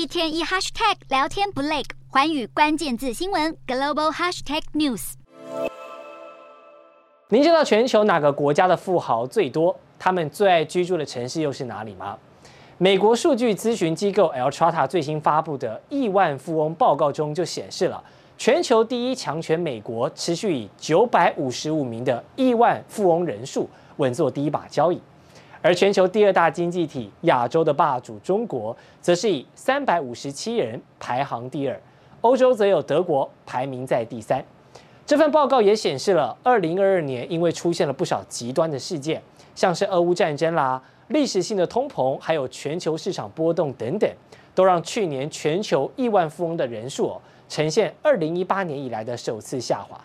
一天一 hashtag 聊天不累，环宇关键字新闻 global hashtag news。您知道全球哪个国家的富豪最多？他们最爱居住的城市又是哪里吗？美国数据咨询机构 Altrata 最新发布的亿万富翁报告中就显示了，全球第一强权美国持续以九百五十五名的亿万富翁人数稳坐第一把交椅，而全球第二大经济体亚洲的霸主中国，则是以三百五十七人排行第二，欧洲则有德国排名在第三。这份报告也显示了，二零二二年因为出现了不少极端的事件，像是俄乌战争啦、历史性的通膨，还有全球市场波动等等，都让去年全球亿万富翁的人数，呈现二零一八年以来的首次下滑。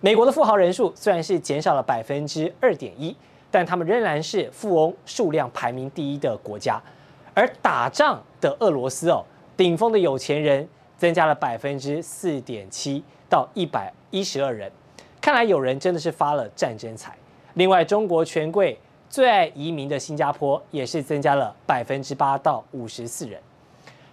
美国的富豪人数虽然是减少了百分之二点一，但他们仍然是富翁数量排名第一的国家。而打仗的俄罗斯哦，顶峰的有钱人增加了百分之四点七。到一百一十二人，看来有人真的是发了战争财。另外，中国权贵最爱移民的新加坡也是增加了百分之八到五十四人。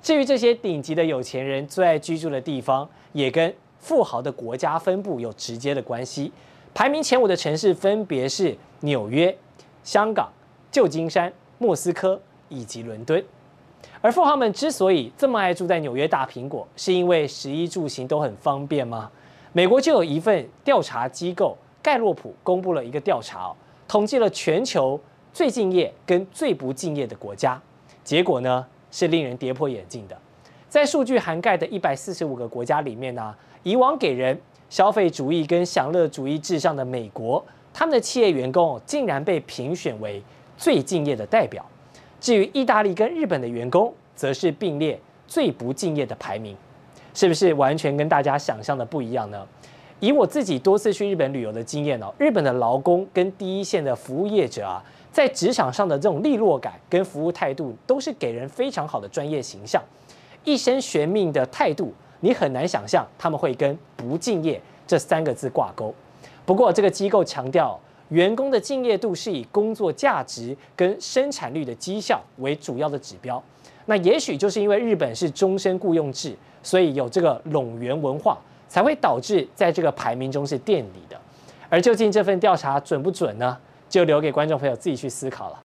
至于这些顶级的有钱人最爱居住的地方，也跟富豪的国家分布有直接的关系。排名前五的城市分别是纽约、香港、旧金山、莫斯科以及伦敦。而富豪们之所以这么爱住在纽约大苹果，是因为食衣住行都很方便吗？美国就有一份调查机构盖洛普公布了一个调查，哦，统计了全球最敬业跟最不敬业的国家，结果呢是令人跌破眼镜的。在数据涵盖的一百四十五个国家里面呢，以往给人消费主义跟享乐主义至上的美国，他们的企业员工竟然被评选为最敬业的代表。至于意大利跟日本的员工，则是并列最不敬业的排名，是不是完全跟大家想象的不一样呢？以我自己多次去日本旅游的经验哦，日本的劳工跟第一线的服务业者啊，在职场上的这种利落感跟服务态度，都是给人非常好的专业形象，一生玄命的态度，你很难想象他们会跟不敬业这三个字挂钩。不过这个机构强调。员工的敬业度是以工作价值跟生产率的绩效为主要的指标。那也许就是因为日本是终身雇佣制，所以有这个拢员文化，才会导致在这个排名中是垫底的。而究竟这份调查准不准呢？就留给观众朋友自己去思考了。